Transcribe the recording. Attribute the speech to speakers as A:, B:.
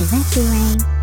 A: Is that you, Rain?